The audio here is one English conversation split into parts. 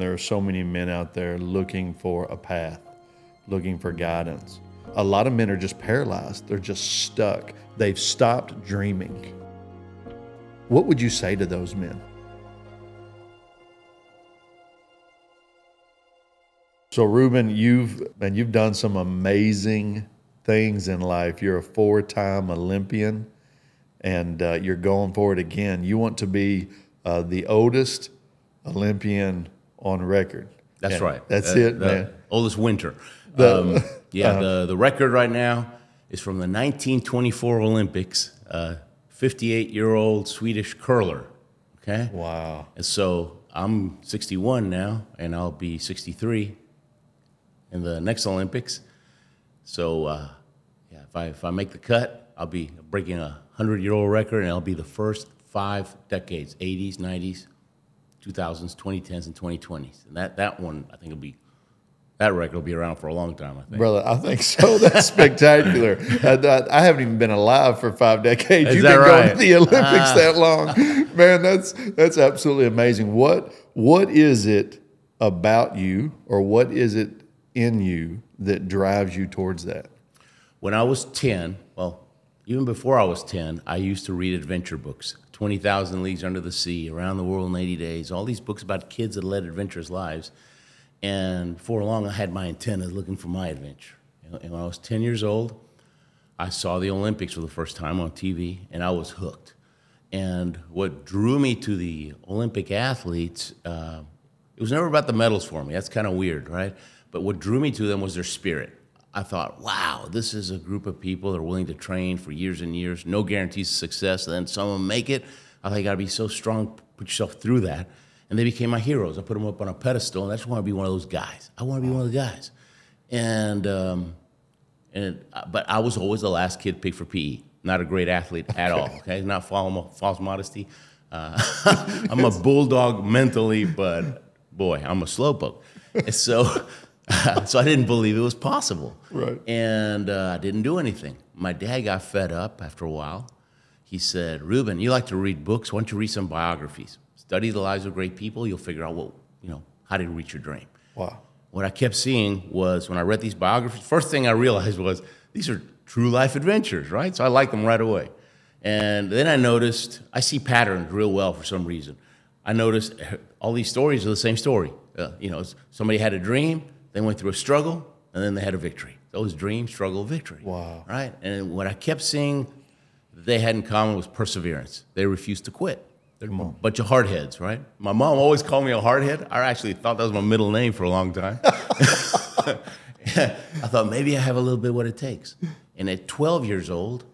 There are so many men out there looking for a path, looking for guidance. A lot of men are just paralyzed. They're just stuck. They've stopped dreaming. What would you say to those men? So Ruben, you've and you've done some amazing things in life. You're a four-time Olympian, and uh, you're going for it again. You want to be uh, the oldest Olympian on record. That's And right. That's Uh, it, the man. Oldest winter. The- um, yeah, the, the record right now is from the 1924 Olympics. 58 year old Swedish curler. Okay. Wow. And so I'm 61 now, and I'll be 63 in the next Olympics. So uh, yeah, if I if I make the cut, I'll be breaking a hundred year old record, and I'll be the first five decades: 80s, 90s, 2000s, 2010s, and 2020s. And that that one I think will be that record will be around for a long time. I think. Brother, I think so. That's spectacular. I, I- I haven't even been alive for five decades. Is You've that been going to the Olympics Ah. that long, man. That's that's absolutely amazing. What what is it about you, or what is it in you that drives you towards that? When I was 10, well, even before I was 10, I used to read adventure books 20,000 Leagues Under the Sea, Around the World in 80 Days, all these books about kids that led adventurous lives. And before long, I had my antennas looking for my adventure. And when I was 10 years old, I saw the Olympics for the first time on TV, and I was hooked. And what drew me to the Olympic athletes, uh, it was never about the medals for me. That's kind of weird, right? But what drew me to them was their spirit. I thought, wow, this is a group of people that are willing to train for years and years, no guarantees of success. And then some of them make it. I thought you got to be so strong, put yourself through that. And they became my heroes. I put them up on a pedestal, and I just want to be one of those guys. I want to be one of the guys. And um, and uh, but I was always the last kid picked for PE. Not a great athlete at all. Okay, not false, false modesty. Uh, I'm a bulldog mentally, but boy, I'm a slowpoke. And so, so I didn't believe it was possible. Right. And uh, I didn't do anything. My dad got fed up after a while. He said, "Ruben, you like to read books. Why don't you read some biographies? Study the lives of great people. You'll figure out what you know how to reach your dream." Wow. what I kept seeing was when I read these biographies, first thing I realized was these are true life adventures, right? So I liked them right away. And then I noticed, I see patterns real well for some reason. I noticed all these stories are the same story. Uh, you know, somebody had a dream, they went through a struggle, and then they had a victory. Those dream, struggle, victory. Wow. Right? And what I kept seeing they had in common was perseverance. They refused to quit. They're a bunch of hardheads, right? My mom always called me a hardhead. I actually thought that was my middle name for a long time. I thought maybe I have a little bit what it takes. And at 12 years old,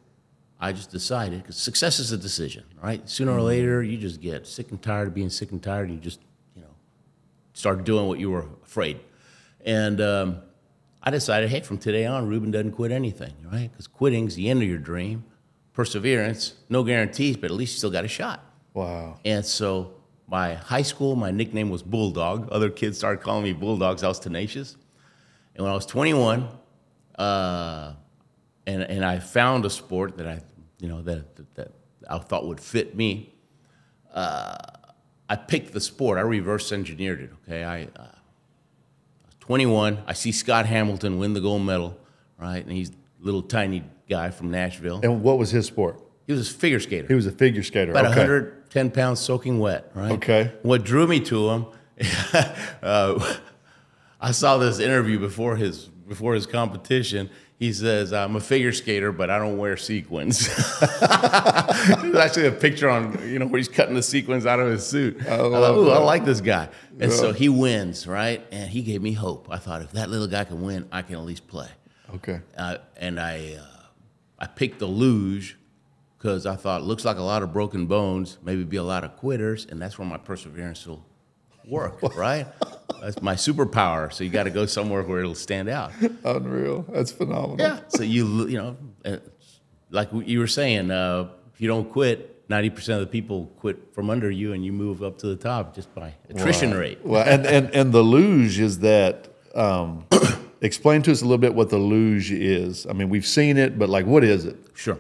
I just decided because success is a decision, right? Sooner or mm. later, you just get sick and tired of being sick and tired, and you just, you know, start doing what you were afraid. And um, I decided, hey, from today on, Ruben doesn't quit anything, right? Because quitting's the end of your dream. Perseverance, no guarantees, but at least you still got a shot. Wow. And so my high school, my nickname was Bulldog. Other kids started calling me Bulldogs. I was tenacious. And when I was 21, uh, and, and I found a sport that I, you know, that, that, that I thought would fit me, uh, I picked the sport. I reverse engineered it, okay? I, 21. I see Scott Hamilton win the gold medal, right? And he's a little tiny guy from Nashville. And what was his sport? He was a figure skater He was a figure skater. about okay. 110 pounds soaking wet, right? Okay. What drew me to him, uh, I saw this interview before his before his competition. He says, "I'm a figure skater, but I don't wear sequins." There's actually a picture on, you know, where he's cutting the sequins out of his suit. I, love Ooh, I like this guy, and so he wins, right? And he gave me hope. I thought, if that little guy can win, I can at least play Okay. uh, and I uh, I picked the luge because I thought looks like a lot of broken bones, maybe be a lot of quitters, and that's where my perseverance will work, right? That's my superpower. So you got to go somewhere where it'll stand out. Unreal. That's phenomenal. Yeah. So you you know, uh, like you were saying, uh, if you don't quit, ninety percent of the people quit from under you, and you move up to the top just by attrition rate. Well, and, and, and the luge is that. Um, explain to us a little bit what the luge is. I mean, we've seen it, but like, what is it? Sure.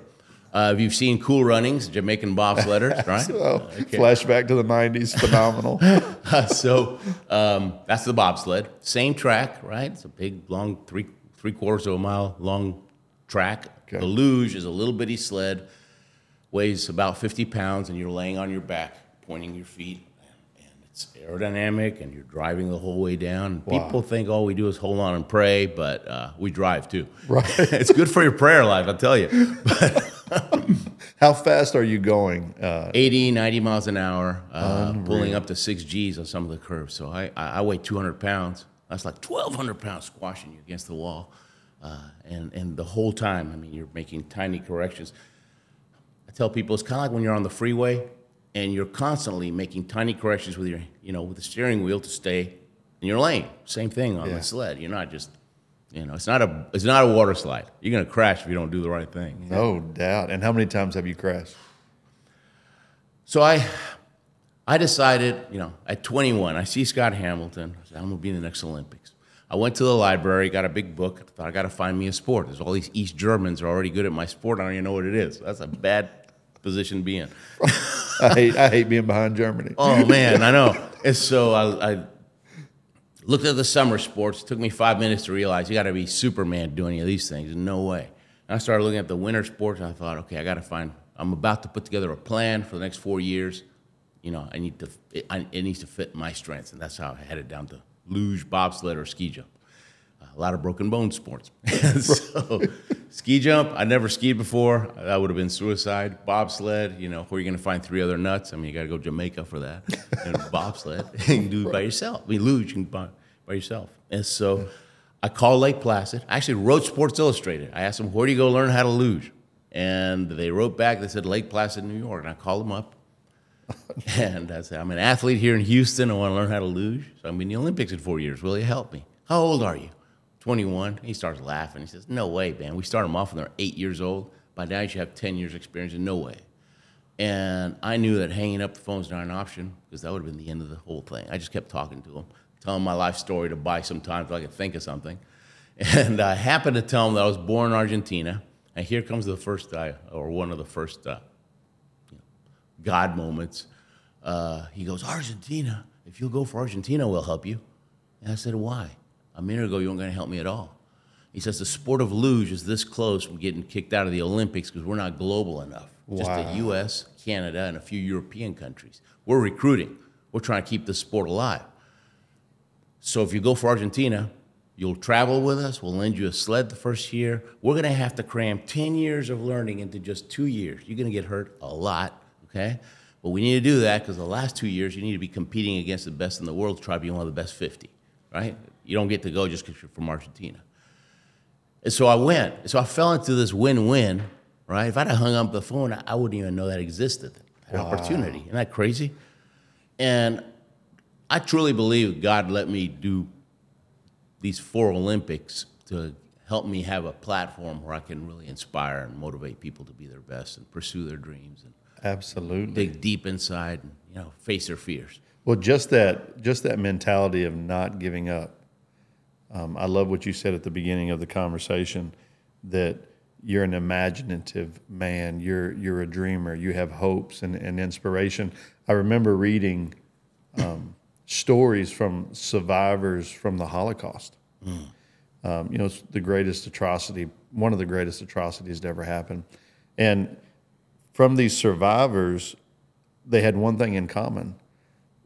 Uh, if you've seen Cool Runnings, Jamaican bobsledders, right? Oh, flashback to the '90s, phenomenal. so um, that's the bobsled. Same track, right? It's a big, long, three three quarters of a mile long track. Okay. The luge is a little bitty sled, weighs about 50 pounds, and you're laying on your back, pointing your feet, and it's aerodynamic, and you're driving the whole way down. Wow. People think all we do is hold on and pray, but uh, we drive too. Right. it's good for your prayer life, I'll tell you. How fast are you going? Uh, 80, 90 miles an hour, uh, pulling up to six G's on some of the curves. So I, I, I weigh 200 pounds. That's like 1,200 pounds squashing you against the wall. Uh, and, and the whole time, I mean, you're making tiny corrections. I tell people it's kind of like when you're on the freeway and you're constantly making tiny corrections with your, you know, with the steering wheel to stay in your lane. Same thing on Yeah. the sled. You're not just, you know, it's not a, it's not a water slide. You're gonna crash if you don't do the right thing. no doubt. And how many times have you crashed? So I, I decided, you know, at 21, I see Scott Hamilton. I said, I'm gonna be in the next Olympics. I went to the library, got a big book. I thought I gotta find me a sport. There's all these East Germans are already good at my sport. I don't even know what it is. That's a bad position to be in. I hate I hate being behind Germany. Oh man, I know. And so I, I looked at the summer sports. It took me five minutes to realize you got to be Superman doing any of these things. No way. And I started looking at the winter sports, and I thought, okay, I got to find. I'm about to put together a plan for the next four years. You know, I need to. It, I, it needs to fit my strengths, and that's how I headed down to luge, bobsled, or ski jump. A lot of broken bone sports. so, ski jump, I never skied before. That would have been suicide. Bobsled, you know, where are you going to find three other nuts? I mean, you got to go Jamaica for that. And bobsled, you can do it by yourself. I mean, luge, you can by, by yourself. And so I called Lake Placid. I actually wrote Sports Illustrated. I asked them, where do you go learn how to luge? And they wrote back, they said Lake Placid, New York. And I called them up. and I said, I'm an athlete here in Houston. I want to learn how to luge. So I'm in the Olympics in four years. Will you help me? How old are you? 21. He starts laughing. He says, No way, man. We start them off when they're eight years old. By now, you should have 10 years experience. And no way. And I knew that hanging up the phone's not an option because that would have been the end of the whole thing. I just kept talking to him, telling my life story to buy some time so I could think of something. And I happened to tell him that I was born in Argentina. And here comes the first guy, or one of the first uh, God moments. Uh, he goes, Argentina. If you'll go for Argentina, we'll help you. And I said, why? A minute ago, you weren't going to help me at all. He says, the sport of luge is this close from getting kicked out of the Olympics because we're not global enough. Just the U.S., Canada, and a few European countries. We're recruiting. We're trying to keep the sport alive. So if you go for Argentina, you'll travel with us. We'll lend you a sled the first year. We're going to have to cram 10 years of learning into just two years. You're going to get hurt a lot, okay? But we need to do that because the last two years, you need to be competing against the best in the world to try to be one of the best 50, right? You don't get to go just because you're from Argentina. And so I went. So I fell into this win-win, right? If I'd have hung up the phone, I- wouldn't even know that existed, that opportunity. Isn't that crazy? And I truly believe God let me do these four Olympics to help me have a platform where I can really inspire and motivate people to be their best and pursue their dreams and Absolutely. dig deep inside and you know face their fears. Well, just that just that mentality of not giving up. Um, I love what you said at the beginning of the conversation that you're an imaginative man. You're you're a dreamer. You have hopes and, and inspiration. I remember reading um, stories from survivors from the Holocaust. Um, you know, it's the greatest atrocity, one of the greatest atrocities to ever happen, and from these survivors, they had one thing in common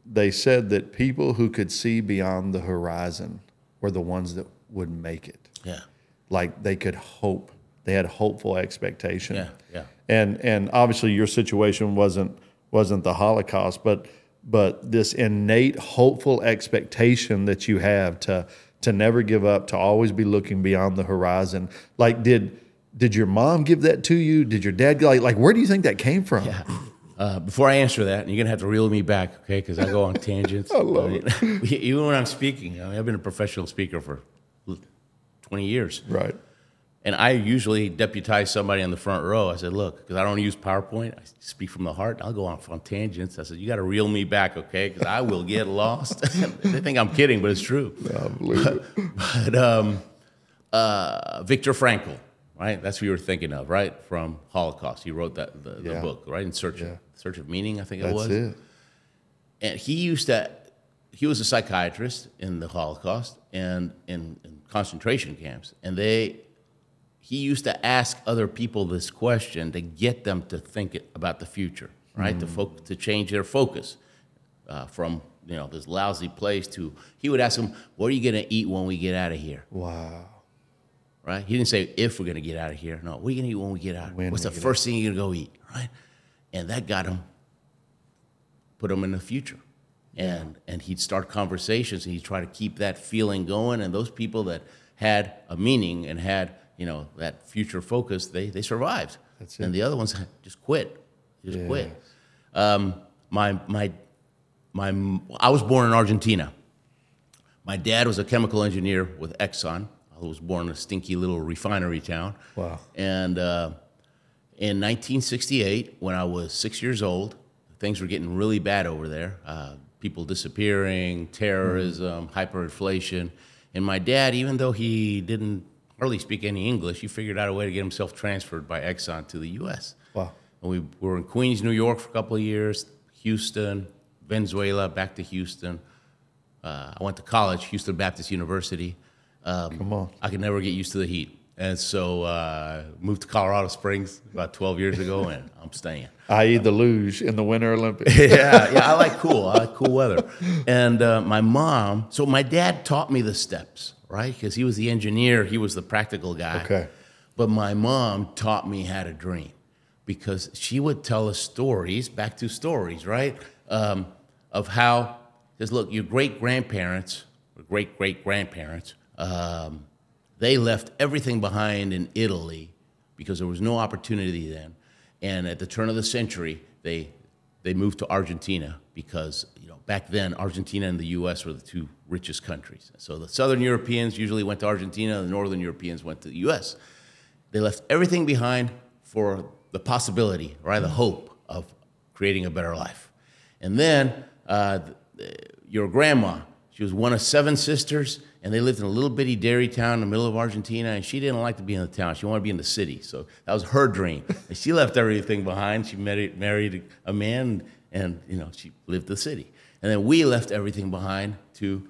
they said that people who could see beyond the horizon were the ones that would make it. Yeah. Like they could hope. They had hopeful expectation. Yeah, yeah. And and obviously your situation wasn't wasn't the Holocaust, but but this innate hopeful expectation that you have to to never give up, to always be looking beyond the horizon. Like did did your mom give that to you? Did your dad like like where do you think that came from? Yeah. Uh, before I answer that, and you're gonna have to reel me back, okay? Because I go on tangents. I love it. Even when I'm speaking, I mean, I've been a professional speaker for 20 years, Right. and I usually deputize somebody in the front row. I said, "Look, because I don't use PowerPoint, I speak from the heart. I'll go off on tangents." I said, "You got to reel me back, okay? Because I will get lost." they think I'm kidding, but it's true. I believe it. But um, uh, Viktor Frankl, right? That's what you were thinking of, right? From Holocaust. He wrote that the, the book, right? In search Yeah. Search of meaning, I think it That's was. it. And he used to. He was a psychiatrist in the Holocaust and in, in concentration camps, and they. He used to ask other people this question to get them to think about the future, right? To fo- to change their focus uh, from you know this lousy place to. He would ask them, "What are you going to eat when we get out of here?" Wow. right? He didn't say if we're gonna get out of here. No, what are you gonna eat when we get out? When What's the first thing you're gonna go eat, right? And that got him, put him in the future. And and he'd start conversations and he'd try to keep that feeling going. And those people that had a meaning and had, you know, that future focus, they they survived. That's And the other ones just quit. Just Yes. quit. Um, my my my I was born in Argentina. My dad was a chemical engineer with Exxon. I was born in a stinky little refinery town. Wow. And uh, in 1968, when I was six years old, things were getting really bad over there. Uh, people disappearing, terrorism, hyperinflation. And my dad, even though he didn't hardly speak any English, he figured out a way to get himself transferred by Exxon to the U.S. Wow. And we were in Queens, New York for a couple of years, Houston, Venezuela, back to Houston. Uh, I went to college, Houston Baptist University. Um, Come on. I could never get used to the heat. And so uh, moved to Colorado Springs about 12 years ago, and I'm staying. I.e. the luge in the Winter Olympics. yeah, yeah, I like cool. I like cool weather. And uh, my mom, so my dad taught me the steps, right? Because he was the engineer, he was the practical guy. Okay. But my mom taught me how to dream because she would tell us stories, back to stories, right? Um, of how, because look, your great grandparents, or great great grandparents, um, they left everything behind in Italy because there was no opportunity then. And at the turn of the century, they they moved to Argentina because you know back then Argentina and the U.S. were the two richest countries. So the Southern Europeans usually went to Argentina, the Northern Europeans went to the U.S. They left everything behind for the possibility, right, the hope of creating a better life. And then uh, your grandma, she was one of seven sisters, and they lived in a little bitty dairy town in the middle of Argentina, and she didn't like to be in the town. She wanted to be in the city. So that was her dream. and she left everything behind. She married, married a man, and you know she lived the city. And then we left everything behind to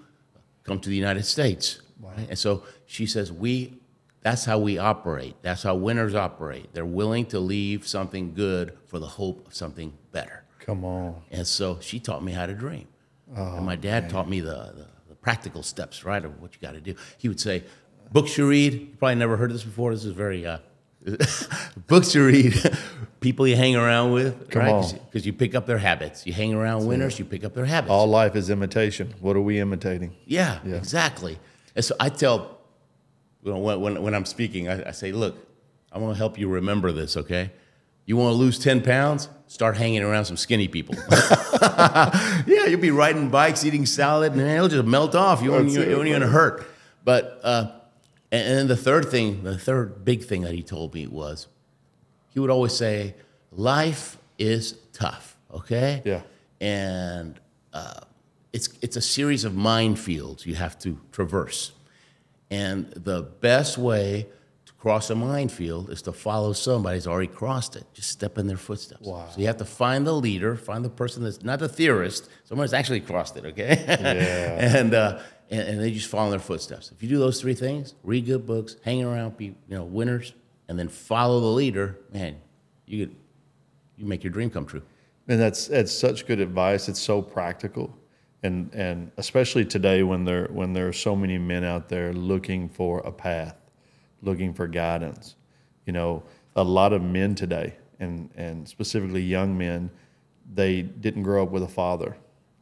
come to the United States. Right? And so she says, we, that's how we operate. That's how winners operate. They're willing to leave something good for the hope of something better. Come on. And so she taught me how to dream. and my oh, dad taught me the, the practical steps, right, of what you got to do. He would say, books you read, you probably never heard this before. This is very, uh, books you read, people you hang around with, Come right? Because you pick up their habits. You hang around winners, you pick up their habits. All life is imitation. What are we imitating? Yeah, exactly. And so I tell, you know, when, when, when I'm speaking, I, I say, look, I want to help you remember this, okay? You want to lose 10 pounds? Start hanging around some skinny people. yeah, you'll be riding bikes, eating salad, and it'll just melt off. You won't, you, won't even hurt. But, uh, and, and then the third thing, the third big thing that he told me was he would always say, life is tough, okay? Yeah. And uh, it's, it's a series of minefields you have to traverse. And the best way cross a minefield is to follow somebody who's already crossed it. Just step in their footsteps. Wow. So you have to find the leader, find the person that's not a theorist, someone who's actually crossed it, okay? Yeah. and, uh, and, and they just follow in their footsteps. If you do those three things, read good books, hang around people, you know, winners, and then follow the leader, man, you could, you make your dream come true. And that's that's such good advice. It's so practical, and and especially today when there when there are so many men out there looking for a path, looking for guidance. You know, a lot of men today, and and specifically young men, they didn't grow up with a father,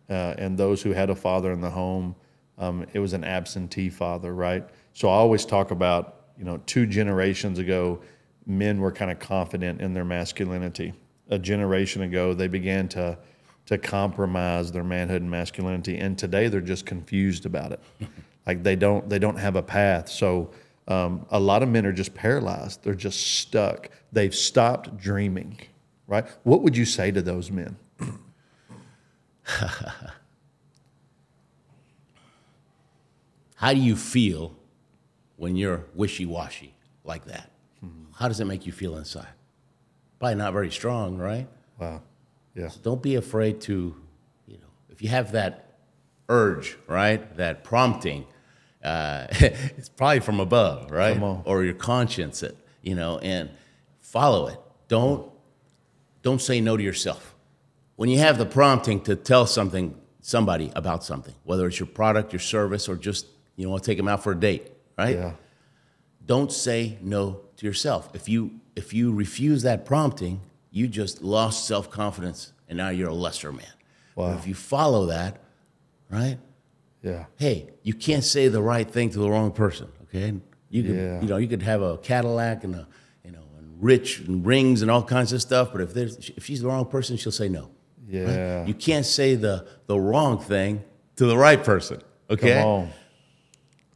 uh, and those who had a father in the home, um, it was an absentee father, right? So I always talk about you know two generations ago, men were kind of confident in their masculinity a generation ago they began to to compromise their manhood and masculinity and today they're just confused about it like they don't they don't have a path so um, a lot of men are just paralyzed they're just stuck they've stopped dreaming right what would you say to those men How do you feel when you're wishy washy like that? How does it make you feel inside? Probably not very strong, right? Wow. Yeah. Don't be afraid to, you know, if you have that urge, right, that prompting, uh, it's probably from above, right, or your conscience, it, you know, and follow it. Don't don't say no to yourself. When you have the prompting to tell something, somebody about something, whether it's your product, your service, or just you want to take them out for a date, right? Yeah. don't say no to yourself. If you if you refuse that prompting, you just lost self confidence, and now you're a lesser man. Wow. But if you follow that, right? Yeah. Hey, you can't say the right thing to the wrong person. Okay, you could Yeah. you know you could have a Cadillac and a you know and rich and rings and all kinds of stuff, but if there's if she's the wrong person, she'll say no. Yeah. You can't say the the wrong thing to the right person. Okay. Come on.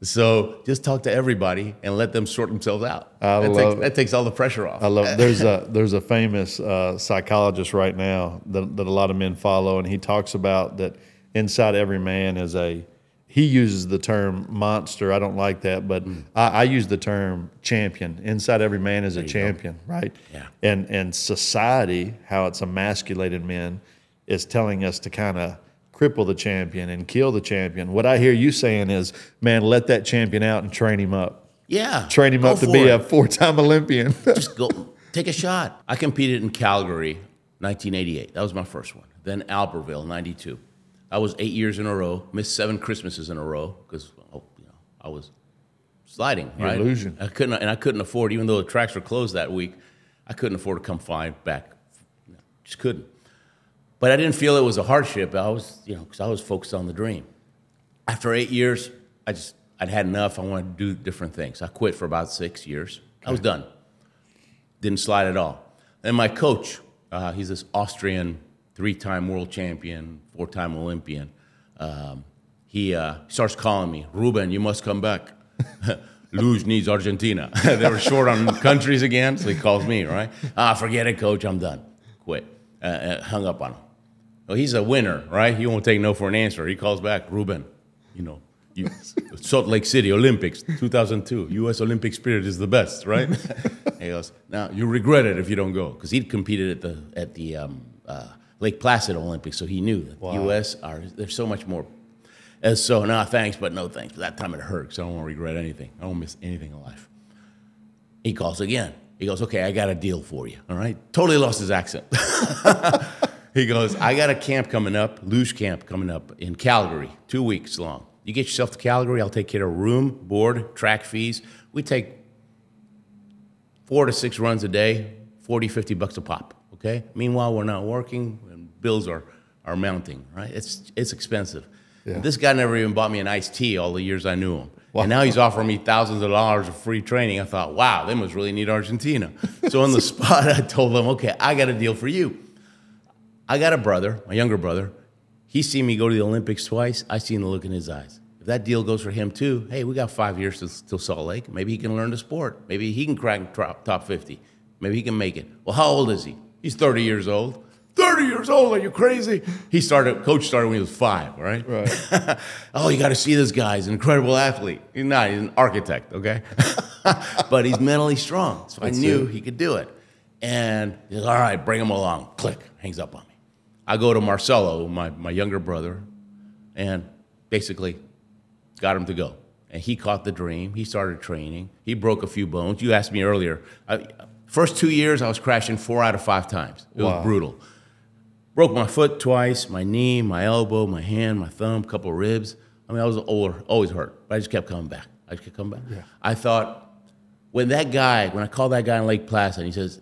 So just talk to everybody and let them sort themselves out. I that, love takes, it. that takes all the pressure off. I love. There's a there's a famous uh, psychologist right now that, that a lot of men follow, and he talks about that inside every man is a. He uses the term monster. I don't like that, but Mm. I, I use the term champion. Inside every man is a champion, right? Yeah. And and society, how it's emasculated men, is telling us to kind of cripple the champion and kill the champion. What I hear you saying is, man, let that champion out and train him up. yeah. Train him go up to be it. a four-time Olympian. Just go take a shot. I competed in Calgary, 1988. That was my first one. Then Albertville, 92. I was eight years in a row. Missed seven Christmases in a row because oh, you know I was sliding. You're right? losing. I couldn't, and I couldn't afford, even though the tracks were closed that week, I couldn't afford to come flying back. Just couldn't. But I didn't feel it was a hardship. I was, you know, because I was focused on the dream. After eight years, I just I'd had enough. I wanted to do different things. I quit for about six years. I was done. Didn't slide at all. And my coach, uh, he's this Austrian three-time world champion, four-time Olympian. Um, he uh, starts calling me, Ruben, you must come back. Luge needs Argentina. they were short on countries again, so he calls me, right? Ah, forget it, coach, I'm done. Quit. Uh, uh, hung up on him. Well, he's a winner, right? He won't take no for an answer. He calls back, Ruben, you know, you, Salt Lake City Olympics, 2002. U.S. Olympic spirit is the best, right? he goes, now you regret it if you don't go, because he'd competed at the at the um, uh, Lake Placid Olympics, so he knew that the U.S. are there's so much more. And so, nah, thanks, but no thanks. But that time it hurt, because I don't want to regret anything. I don't miss anything in life. He calls again. He goes, okay, I got a deal for you. All right. Totally lost his accent. he goes, I got a camp coming up, luge camp coming up in Calgary, two weeks long. You get yourself to Calgary, I'll take care of room, board, track fees. We take four to six runs a day, 40, 50 bucks a pop. Okay. Meanwhile, we're not working and bills are, are mounting, right? It's, it's expensive. Yeah. This guy never even bought me an iced tea all the years I knew him. And now he's offering me thousands of dollars of free training. I thought, wow, they must really need Argentina. So on the spot, I told them, okay, I got a deal for you. I got a brother, my younger brother. He's seen me go to the Olympics twice. I seen the look in his eyes. If that deal goes for him too, hey, we got five years till, till Salt Lake. Maybe he can learn the sport. Maybe he can crack top 50. Maybe he can make it. Well, how old is he? He's 30 years old. 30 years old? Are you crazy? He started, coach started when he was five, right? Right. oh, you got to see this guy. He's an incredible athlete. He's not, he's an architect, okay? but he's mentally strong. So That's I knew it. he could do it. And he's all right, bring him along. Click, hangs up on me. I go to Marcelo, my, my younger brother, and basically got him to go. And he caught the dream. He started training. He broke a few bones. You asked me earlier. I, first two years, I was crashing four out of five times. It Wow. was brutal. Broke my foot twice, my knee, my elbow, my hand, my thumb, a couple of ribs. I mean, I was older, always hurt, but I just kept coming back. I just kept coming back. Yeah. I thought, when that guy, when I called that guy in Lake Placid, and he says,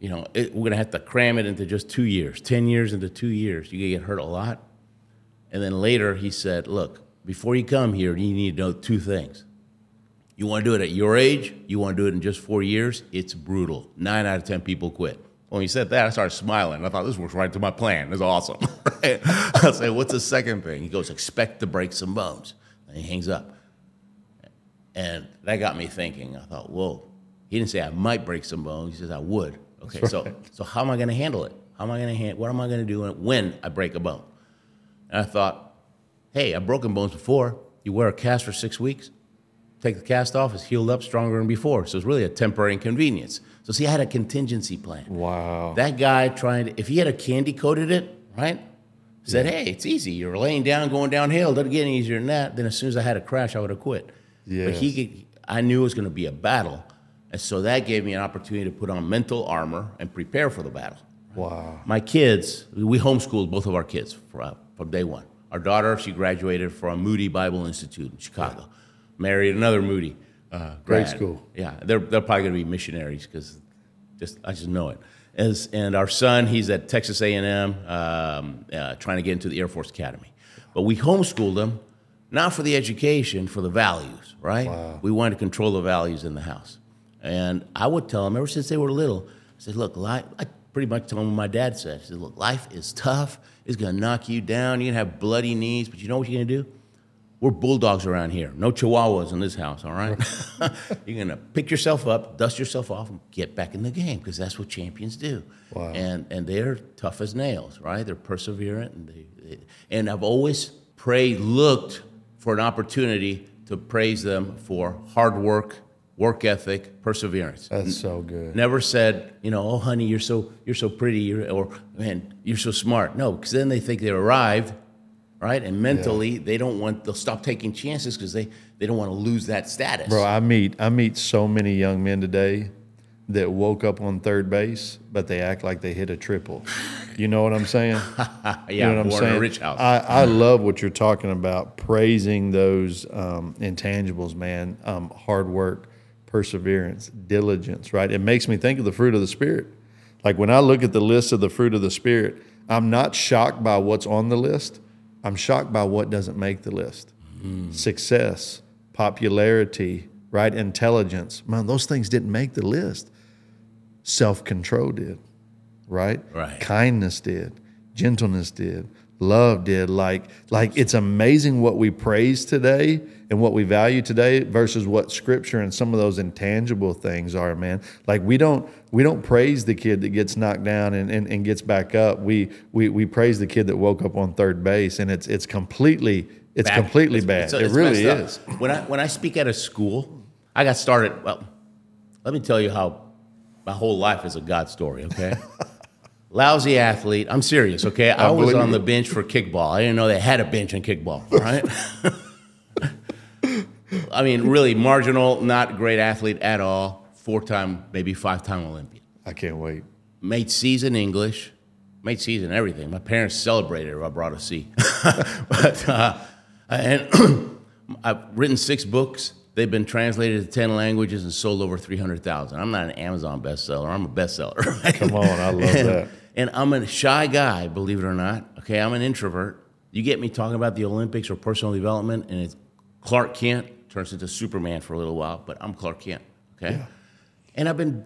you know, it, we're gonna have to cram it into just two years, ten years into two years. You're going to get hurt a lot. And then later he said, look, before you come here, you need to know two things. You want to do it at your age, you want to do it in just four years, it's brutal. Nine out of 10 people quit. When he said that, I started smiling. I thought this works right to my plan. This is awesome. I said, what's the second thing? He goes, expect to break some bones. And he hangs up. And that got me thinking. I thought, whoa. He didn't say I might break some bones. He says I would. Okay, so so how am I going to handle it? How am I going to hand? What am I going to do when I break a bone? And I thought, hey, I've broken bones before. You wear a cast for six weeks. Take the cast off, it's healed up stronger than before. So it's really a temporary inconvenience. So see, I had a contingency plan. Wow. That guy trying to, if he had a candy coated it, right? Said, hey, it's easy. You're laying down, going downhill. Doesn't get any easier than that. Then as soon as I had a crash, I would have quit. But he, could- I knew it was going to be a battle, and so that gave me an opportunity to put on mental armor and prepare for the battle. wow. My kids, we homeschooled both of our kids for, uh, from day one. Our daughter, she graduated from Moody Bible Institute in Chicago. Married another Moody. Uh, Great school. Yeah, they're, they're probably going to be missionaries because just I just know it. As, and our son, he's at Texas A&M, um, uh, trying to get into the Air Force Academy. But we homeschooled them, not for the education, for the values, right? We wanted to control the values in the house. And I would tell them ever since they were little, I said, look, life, I pretty much told them what my dad said. I said, look, life is tough. It's going to knock you down. You're going to have bloody knees, but you know what you're going to do? We're bulldogs around here. No chihuahuas in this house, all right? You're going to pick yourself up, dust yourself off, and get back in the game because that's what champions do. Wow. And, and they're tough as nails, right? They're perseverant. And, they, they- and I've always prayed, looked for an opportunity to praise them for hard work, work ethic, perseverance. That's so good. Never said, you know, oh honey, you're so you're so pretty, you're, or man, you're so smart. No, because then they think they arrived, right? And mentally, they don't want. They'll stop taking chances because they they don't want to lose that status. Bro, I meet I meet so many young men today that woke up on third base, but they act like they hit a triple. You know what I'm saying? yeah, you know what I'm in saying? a rich house. I, I love what you're talking about, praising those um, intangibles, man. Um, hard work, perseverance, diligence, right? It makes me think of the fruit of the Spirit. Like when I look at the list of the fruit of the Spirit, I'm not shocked by what's on the list. I'm shocked by what doesn't make the list. Success, popularity, right? Intelligence. Man, those things didn't make the list. Self control did right? Right. Kindness did, gentleness did, love did. Like, like it's amazing what we praise today and what we value today versus what Scripture and some of those intangible things are, man. Like we don't we don't praise the kid that gets knocked down and, and, and gets back up. We, we we praise the kid that woke up on third base, and it's it's completely it's Bad. completely It's- bad. it's- it really is. When I when I speak at a school, I got started. Well, let me tell you how my whole life is a God story. Okay. Lousy athlete. I'm serious. Okay. I, was on you. the bench for kickball. I didn't know they had a bench in kickball. Right. I mean, really marginal, not great athlete at all. Four time, maybe five time Olympian. I can't wait. made C's in English, made C's in everything. My parents celebrated if I brought a C. but, uh, and I've written six books. They've been translated to 10 languages and sold over 300,000. I'm not an Amazon bestseller. I'm a bestseller. Right? Come on, I love and, that. And I'm a shy guy, believe it or not. Okay, I'm an introvert. You get me talking about the Olympics or personal development, and it's Clark Kent turns into Superman for a little while, but I'm Clark Kent. Okay, and I've been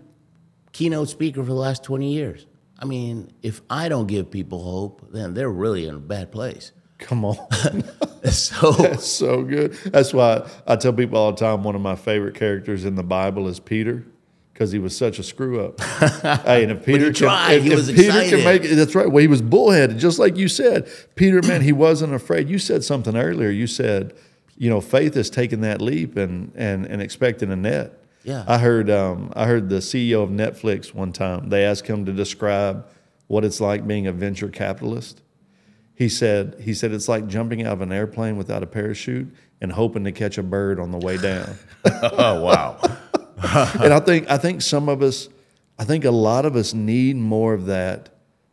keynote speaker for the last 20 years. I mean, if I don't give people hope, then they're really in a bad place. Come on. So That's so good. That's why I tell people all the time one of my favorite characters in the Bible is Peter because he was such a screw up. hey, and if Peter tried. can, if, He if was Peter excited. can make it, that's right. Well, he was bullheaded, just like you said. Peter, man, he wasn't afraid. You said something earlier. You said, you know, faith is taking that leap and and and expecting a net. Yeah. I heard um, I heard the CEO of Netflix one time. They asked him to describe what it's like being a venture capitalist. He said he said it's like jumping out of an airplane without a parachute and hoping to catch a bird on the way down. oh wow. and I think I think some of us, I think a lot of us need more of that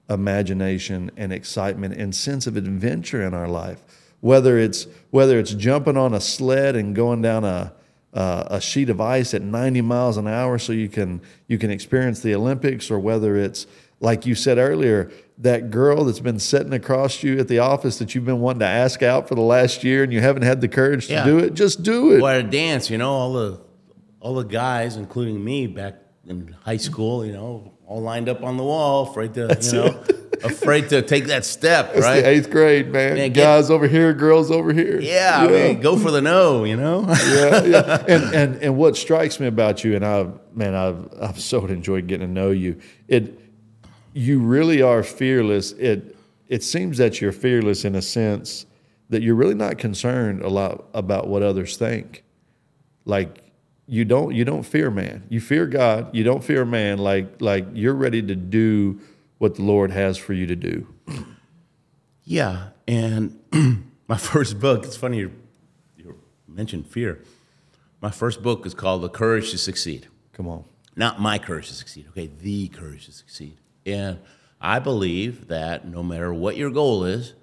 imagination and excitement and sense of adventure in our life. Whether it's whether it's jumping on a sled and going down a uh, a sheet of ice at 90 miles an hour so you can you can experience the Olympics, or whether it's like you said earlier, that girl that's been sitting across you at the office that you've been wanting to ask out for the last year and you haven't had the courage to Yeah. do it, just do it. Or at a dance, you know, all the all the guys, including me back in high school, you know, all lined up on the wall, afraid to, you know, afraid to take that step, It's right? eighth grade, man. Man, get- Guys over here, girls over here. yeah, I mean, go for the no, you know. yeah, yeah. And, and and what strikes me about you, and I, man, I've I've so enjoyed getting to know you. It, you really are fearless. It it seems that you're fearless in a sense that you're really not concerned a lot about what others think. like you don't you don't fear man. You fear God. You don't fear man. Like like you're ready to do what the Lord has for you to do. Yeah, and my first book. It's funny you, you mentioned fear. My first book is called The Courage to Succeed. Come on. Not my courage to succeed. Okay, the courage to succeed. And I believe that no matter what your goal is,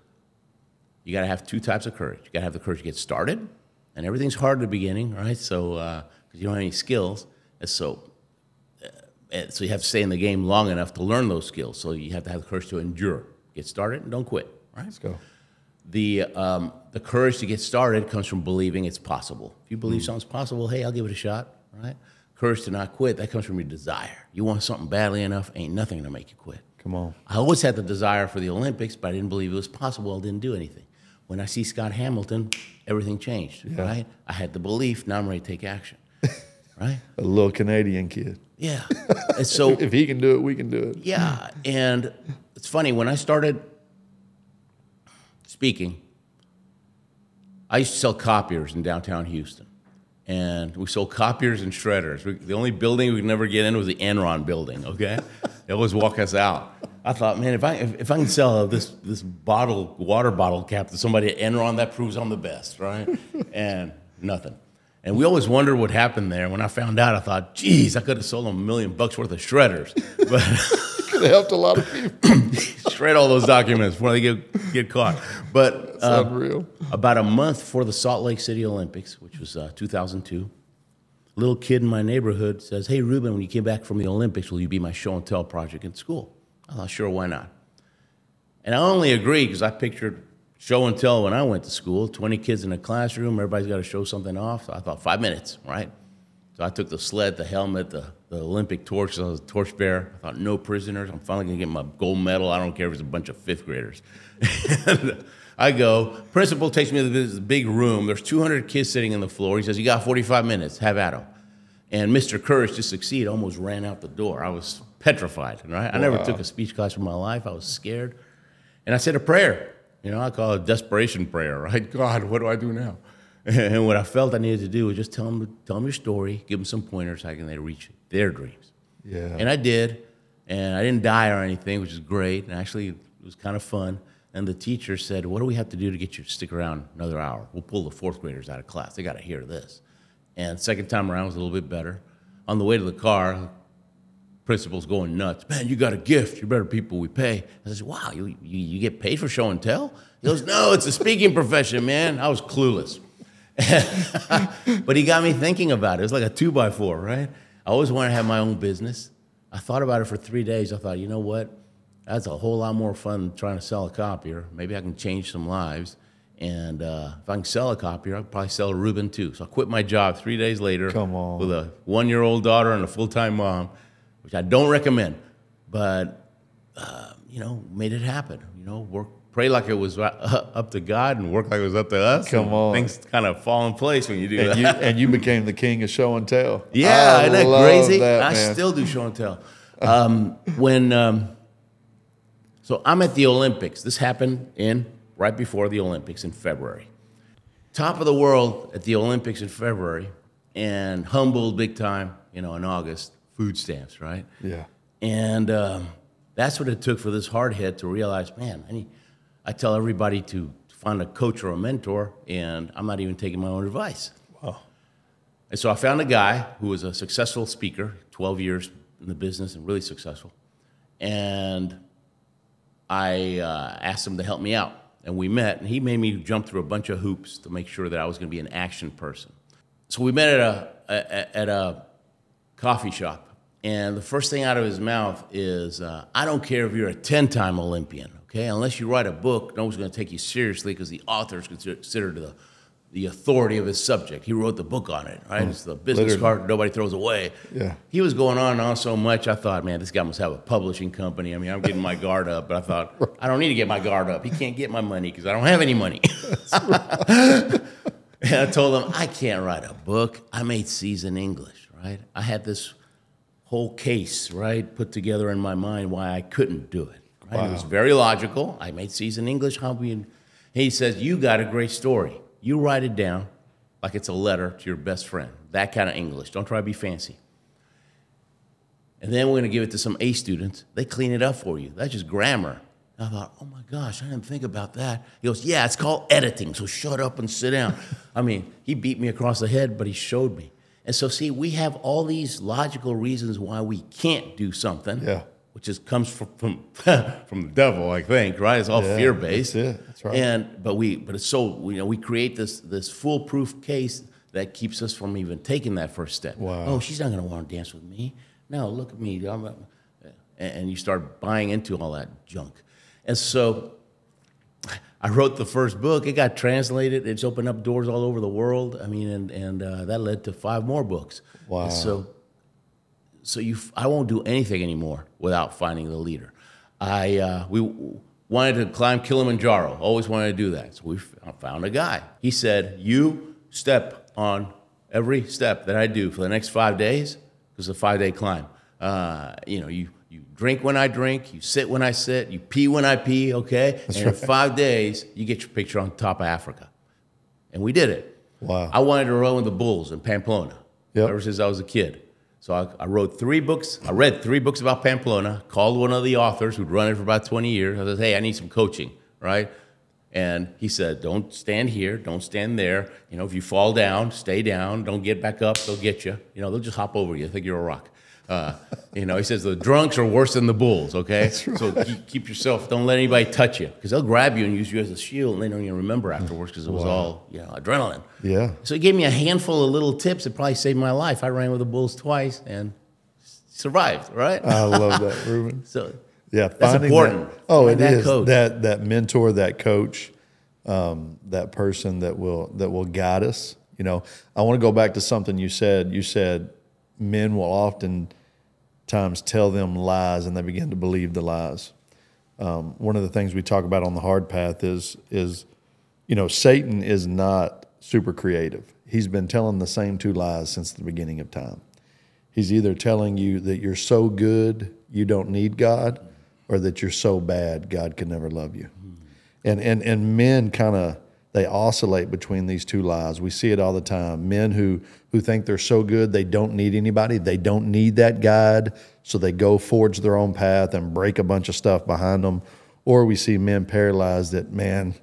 you got to have two types of courage. You got to have the courage to get started, and everything's hard at the beginning, right? So because uh, you don't have any skills, and so uh, so you have to stay in the game long enough to learn those skills. So you have to have the courage to endure, get started, and don't quit. Right? Let's go. The um, the courage to get started comes from believing it's possible. If you believe mm. something's possible, hey, I'll give it a shot. Right? Courage to not quit that comes from your desire. You want something badly enough, ain't nothing gonna make you quit. Come on. I always had the desire for the Olympics, but I didn't believe it was possible. I didn't do anything. When I see Scott Hamilton, everything changed. Yeah. Right? I had the belief. Now I'm ready to take action. right? A little Canadian kid. Yeah. And so if he can do it, we can do it. Yeah. And it's funny when I started speaking, I used to sell copiers in downtown Houston. And we sold copiers and shredders. We, the only building we could never get in was the Enron building, okay? they always walk us out. I thought, man, if I, if, if I can sell this, this bottle, water bottle cap to somebody at Enron, that proves I'm the best, right? and nothing. And we always wondered what happened there. When I found out, I thought, geez, I could have sold them a million bucks worth of shredders. But could have helped a lot of people. Shred all those documents before they get, get caught. But uh, unreal. About a month before the Salt Lake City Olympics, which was uh, 2002, a little kid in my neighborhood says, Hey, Ruben, when you came back from the Olympics, will you be my show and tell project in school? I thought, sure, why not? And I only agreed because I pictured show and tell when I went to school 20 kids in a classroom, everybody's got to show something off. So I thought, five minutes, right? So I took the sled, the helmet, the, the Olympic torch. I was a torchbearer. I thought, no prisoners. I'm finally going to get my gold medal. I don't care if it's a bunch of fifth graders. I go, principal takes me to this big room. There's 200 kids sitting on the floor. He says, You got 45 minutes. Have at them. And Mr. Courage to Succeed almost ran out the door. I was petrified, right? I never took a speech class in my life. I was scared. And I said a prayer. You know, I call it desperation prayer, right? God, what do I do now? And what I felt I needed to do was just tell them, tell them your story, give them some pointers how can they reach their dreams. Yeah. And I did, and I didn't die or anything, which is great. And actually, it was kind of fun. And the teacher said, "What do we have to do to get you to stick around another hour? We'll pull the fourth graders out of class. They got to hear this." And second time around was a little bit better. On the way to the car, principal's going nuts. Man, you got a gift. You're better people we pay. I said, "Wow, you, you, you get paid for show and tell?" He goes, "No, it's a speaking profession, man." I was clueless. but he got me thinking about it. It was like a two by four, right? I always wanted to have my own business. I thought about it for three days. I thought, you know what? That's a whole lot more fun than trying to sell a copier. Maybe I can change some lives. And uh, if I can sell a copier, I'll probably sell a Ruben too. So I quit my job three days later Come on. with a one year old daughter and a full time mom, which I don't recommend. But, uh, you know, made it happen. You know, worked pray like it was up to God and work like it was up to us. Come on. Things kind of fall in place when you do and that. You, and you became the king of show and tell. Yeah, I isn't that crazy? That, I still do show and tell. Um, when, um, so I'm at the Olympics. This happened in right before the Olympics in February. Top of the world at the Olympics in February and humbled big time, you know, in August, food stamps, right? Yeah. And um, that's what it took for this hard hit to realize, man, I need – I tell everybody to find a coach or a mentor, and I'm not even taking my own advice. Wow. And so I found a guy who was a successful speaker, 12 years in the business and really successful. And I uh, asked him to help me out. And we met, and he made me jump through a bunch of hoops to make sure that I was going to be an action person. So we met at a, a at a coffee shop, and the first thing out of his mouth is, uh, "I don't care if you're a 10-time Olympian. Okay, unless you write a book, no one's going to take you seriously because the author is considered the, the authority of his subject. He wrote the book on it, right? It's the business Literally. card nobody throws away. Yeah. He was going on and on so much, I thought, man, this guy must have a publishing company. I mean, I'm getting my guard up, but I thought, I don't need to get my guard up. He can't get my money because I don't have any money. and I told him, I can't write a book. I made in English, right? I had this whole case, right, put together in my mind why I couldn't do it. Right? Wow. It was very logical. I made C's in English. How we? He says, "You got a great story. You write it down, like it's a letter to your best friend. That kind of English. Don't try to be fancy. And then we're going to give it to some A students. They clean it up for you. That's just grammar. And I thought, oh my gosh, I didn't think about that. He goes, yeah, it's called editing, so shut up and sit down. I mean, he beat me across the head, but he showed me. And so, see, we have all these logical reasons why we can't do something. Yeah. Which is comes from from, from the devil, I think, right? It's all Yeah, fear based. that's it. That's right. And but we but it's so you know we create this this foolproof case that keeps us from even taking that first step. Wow. Oh, she's not going to want to dance with me. No, look at me. I'm a- and and you start buying into all that junk. And so I wrote the first book. It got translated. It's opened up doors all over the world. I mean, and and uh, that led to five more books. Wow. And so, so you, I won't do anything anymore without finding the leader. I uh, we wanted to climb Kilimanjaro. Always wanted to do that. So we found a guy. He said, "You step on every step that I do for the next five days, because it's a five-day climb. Uh, you know, you." You drink when I drink, you sit when I sit, you pee when I pee, okay? and in five days, you get your picture on top of Africa. And we did it. Wow. I wanted to run with the Bulls in Pamplona Yep. ever since I was a kid. So I, I wrote three books. I read three books about Pamplona, called one of the authors who'd run it for about 20 years. I said, hey, I need some coaching, right? And he said, don't stand here, don't stand there. You know, if you fall down, stay down, don't get back up, they'll get you. You know, they'll just hop over you, think you're a rock. Uh, you know, he says the drunks are worse than the bulls, okay? So keep, keep yourself, don't let anybody touch you because they'll grab you and use you as a shield and they don't even remember afterwards because it was all, you know, adrenaline. Yeah. So he gave me a handful of little tips that probably saved my life. I ran with the bulls twice and survived, right? I love that, Ruben. so Yeah, That's important. That, oh, Find it that is coach. that that mentor, that coach, um, that person that will that will guide us. You know, I want to go back to something you said. You said men will often times tell them lies, and they begin to believe the lies. Um, one of the things we talk about on the hard path is is you know Satan is not super creative. He's been telling the same two lies since the beginning of time. He's either telling you that you're so good you don't need God, or that you're so bad God can never love you. And and and men kind of they oscillate between these two lies. We see it all the time. Men who who think they're so good they don't need anybody, they don't need that guide, so they go forge their own path and break a bunch of stuff behind them. Or we see men paralyzed that man,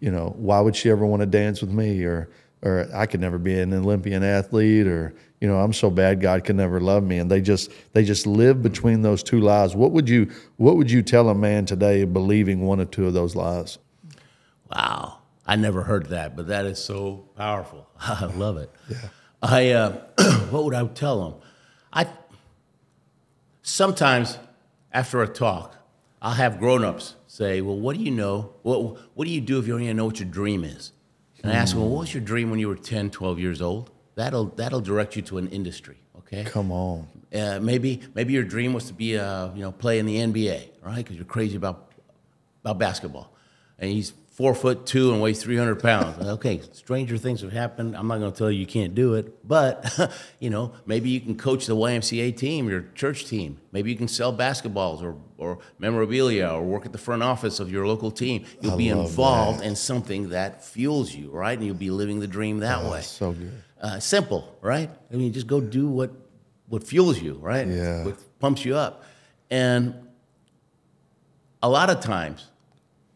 you know, why would she ever want to dance with me? Or, or I could never be an Olympian athlete, or you know, I'm so bad God could never love me. And they just they just live between those two lies. What would you what would you tell a man today believing one or two of those lies? Wow. I never heard that, but that is so powerful. I love it. Yeah. I uh, what would I tell them? I sometimes after a talk, I'll have grown-ups say, "Well, what do you know? What what do you do if you don't even know what your dream is?" And I ask them, "Well, what was your dream when you were 10, 12 years old?" That'll that'll direct you to an industry, okay? Come on. uh, maybe maybe your dream was to be a you know play in the NBA, right? Because you're crazy about about basketball, and he's four foot two and weighs 300 pounds. okay, stranger things have happened. I'm not going to tell you you can't do it, but you know maybe you can coach the YMCA team, your church team. Maybe you can sell basketballs or or memorabilia or work at the front office of your local team. You'll be love involved in something that fuels you, right? And you'll be living the dream that way So good. uh, simple, right? I mean, just go do what what fuels you, right? Yeah. What pumps you up. And a lot of times,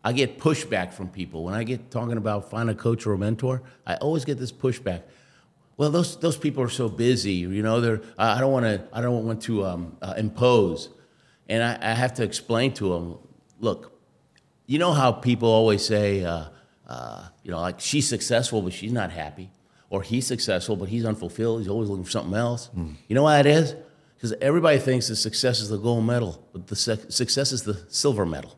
I get pushback from people when I get talking about find a coach or a mentor. I always get this pushback. Well, those those people are so busy, you know. They're I don't want to I don't want to um, uh, impose, and I, I have to explain to them. Look, you know how people always say, uh, uh, you know, like she's successful but she's not happy, or he's successful but he's unfulfilled. He's always looking for something else. You know why that is? Because everybody thinks that success is the gold medal, but the success is the silver medal.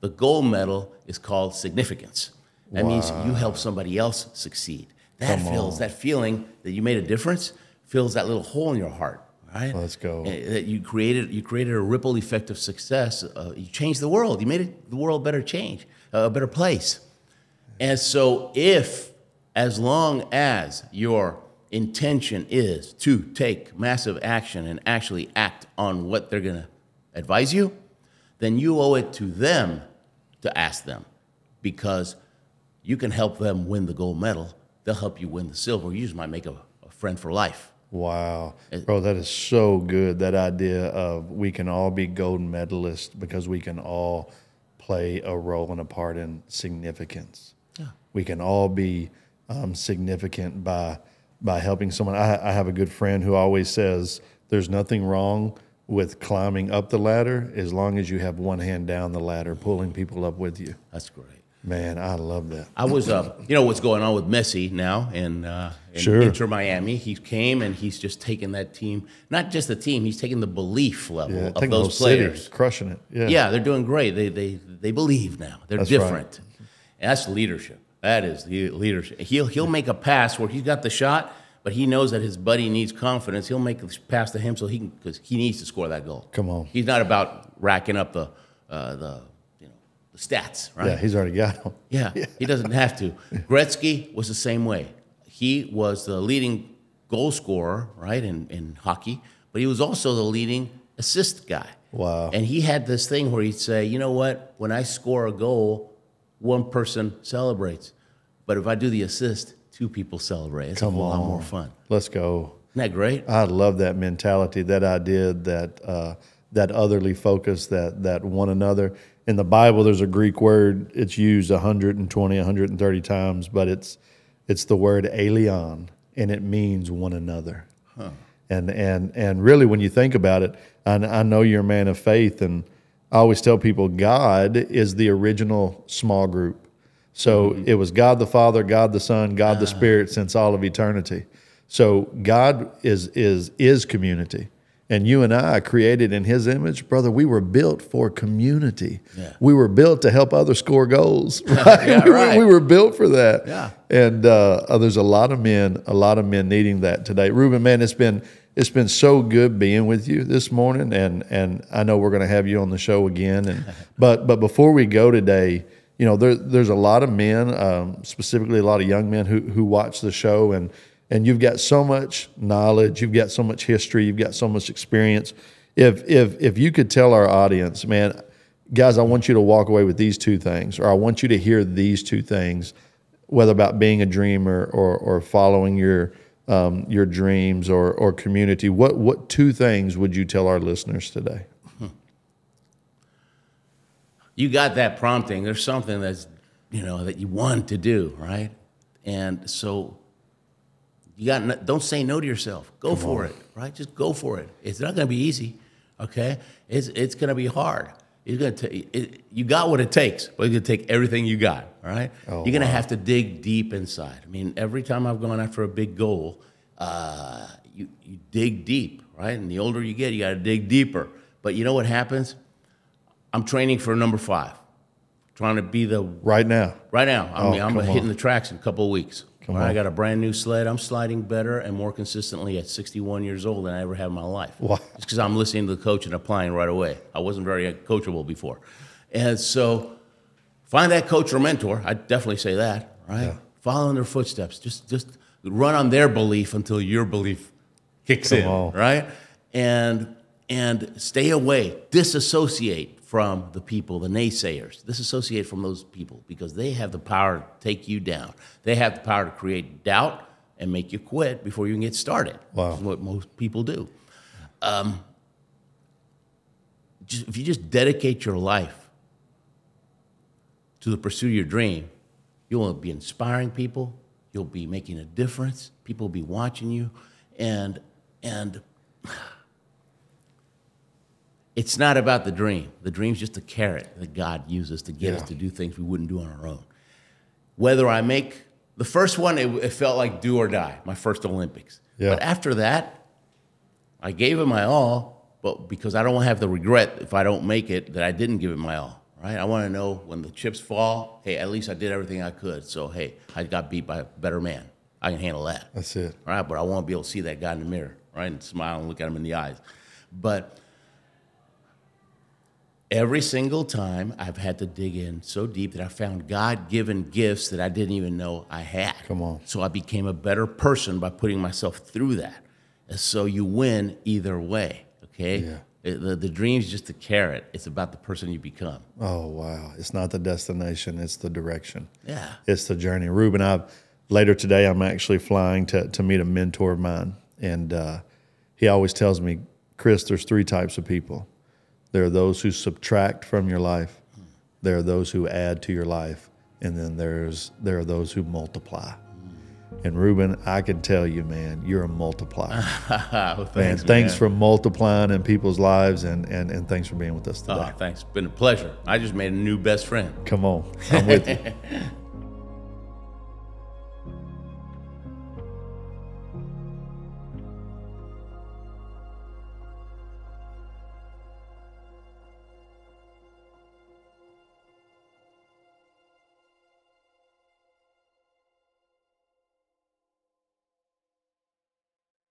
The gold medal is called significance. That means you help somebody else succeed. That feels that feeling that you made a difference fills that little hole in your heart, right? Let's go. That you created you created a ripple effect of success. Uh, you changed the world. You made it, the world better change, uh, a better place. And so, if as long as your intention is to take massive action and actually act on what they're going to advise you, then you owe it to them to ask them because you can help them win the gold medal, they'll help you win the silver. You just might make a, a friend for life. Wow. Bro, that is so good. That idea of we can all be gold medalists because we can all play a role and a part in significance. Yeah. We can all be um, significant by by helping someone. I, I have a good friend who always says there's nothing wrong with climbing up the ladder as long as you have one hand down the ladder, pulling people up with you. That's great. Man, I love that. I was, uh, you know, what's going on with Messi now in, uh, in Sure. Inter Miami. He came and he's just taking that team, not just the team, he's taking the belief level Yeah, of taking the whole those city, players. crushing it. Yeah. Yeah, they're doing great. They they they believe now. They're That's right. different. And that's leadership. That is the leadership. He'll he'll make a pass where he's got the shot, but he knows that his buddy needs confidence. He'll make the pass to him so he can because he needs to score that goal. Come on. He's not about racking up the uh, the you know the stats, right? Yeah, he's already got them. Yeah, he doesn't have to. Gretzky was the same way. He was the leading goal scorer, right, in, in hockey, but he was also the leading assist guy. Wow. And he had this thing where he'd say, you know what, when I score a goal, one person celebrates. But if I do the assist, two people celebrate. It's Come a whole lot more fun. Let's go. Isn't that great? I love that mentality, that idea that uh, that otherly focus, that that one another. In the Bible, there's a Greek word. It's used 120, 130 times, but it's it's the word "alion," and it means one another. And and and really, when you think about it, I, I know you're a man of faith, and I always tell people God is the original small group. So it was God the Father, God the Son, God the Spirit since all of eternity. So God is is is community. And you and I created in his image, brother, we were built for community. Yeah. We were built to help others score goals. Right? Yeah, we, were- right. we were built for that. Yeah. And uh, there's a lot of men, a lot of men needing that today. Ruben, man, it's been it's been so good being with you this morning, and and I know we're going to have you on the show again. And but but before we go today, you know, there there's a lot of men, um, specifically a lot of young men who who watch the show, and and you've got so much knowledge, you've got so much history, you've got so much experience. If if if you could tell our audience, man, guys, I want you to walk away with these two things, or I want you to hear these two things, whether about being a dreamer or or following your um, your dreams or or community. What what two things would you tell our listeners today? You got that prompting. There's something that's, you know, that you want to do, right? And so you got no, don't say no to yourself. Go for it, right? Just go for it. It's not going to be easy, okay? It's it's going to be hard. It's going to take. It, you got what it takes, but you're going to take everything you got. All right. Oh, You're going to have to dig deep inside. I mean, every time I've gone after a big goal, uh, you you dig deep, right? And the older you get, you got to dig deeper. But you know what happens? I'm training for number five, trying to be the Right now, Right now, I Oh, I'm hitting on. the tracks in a couple of weeks. I got a brand new sled. I'm sliding better and more consistently at 61 years old than I ever have in my life. Wow. Just because I'm listening to the coach and applying right away. I wasn't very uh, coachable before. And so find that coach or mentor. I definitely say that, right? Yeah. Follow in their footsteps. Just just run on their belief until your belief kicks Come in, on. right? And and stay away, disassociate from the people, the naysayers. Disassociate from those people because they have the power to take you down. They have the power to create doubt and make you quit before you can get started. Wow. What most people do. Um, just, if you just dedicate your life to the pursuit of your dream, you'll be inspiring people. You'll be making a difference. People will be watching you, and and it's not about the dream. The dream's just a carrot that God uses to get Yeah. us to do things we wouldn't do on our own. Whether I make the first one, it, it felt like do or die. My first Olympics. Yeah. But after that, I gave it my all, but because I don't want to have the regret if I don't make it that I didn't give it my all, right? I want to know when the chips fall, hey, at least I did everything I could. So, hey, I got beat by a better man. I can handle that, that's it. right? But I want to be able to see that guy in the mirror, right? And smile and look at him in the eyes. But every single time I've had to dig in so deep that I found God given gifts that I didn't even know I had. Come on. So I became a better person by putting myself through that. And so you win either way, okay? Yeah. It- the, the dream's just a carrot. It's about the person you become. Oh wow! It's not the destination; it's the direction. Yeah. It's the journey. Ruben, I've later today, I'm actually flying to, to meet a mentor of mine. And uh, he always tells me, Chris, there's three types of people there are those who subtract from your life, there are those who add to your life, and then there's there are those who multiply. And Ruben, I can tell you, man, you're a multiplier. well, thanks, man, thanks man. for multiplying in people's lives and, and, and thanks for being with us oh, today. Oh, thanks. Been a pleasure. I just made a new best friend. Come on. I'm with you.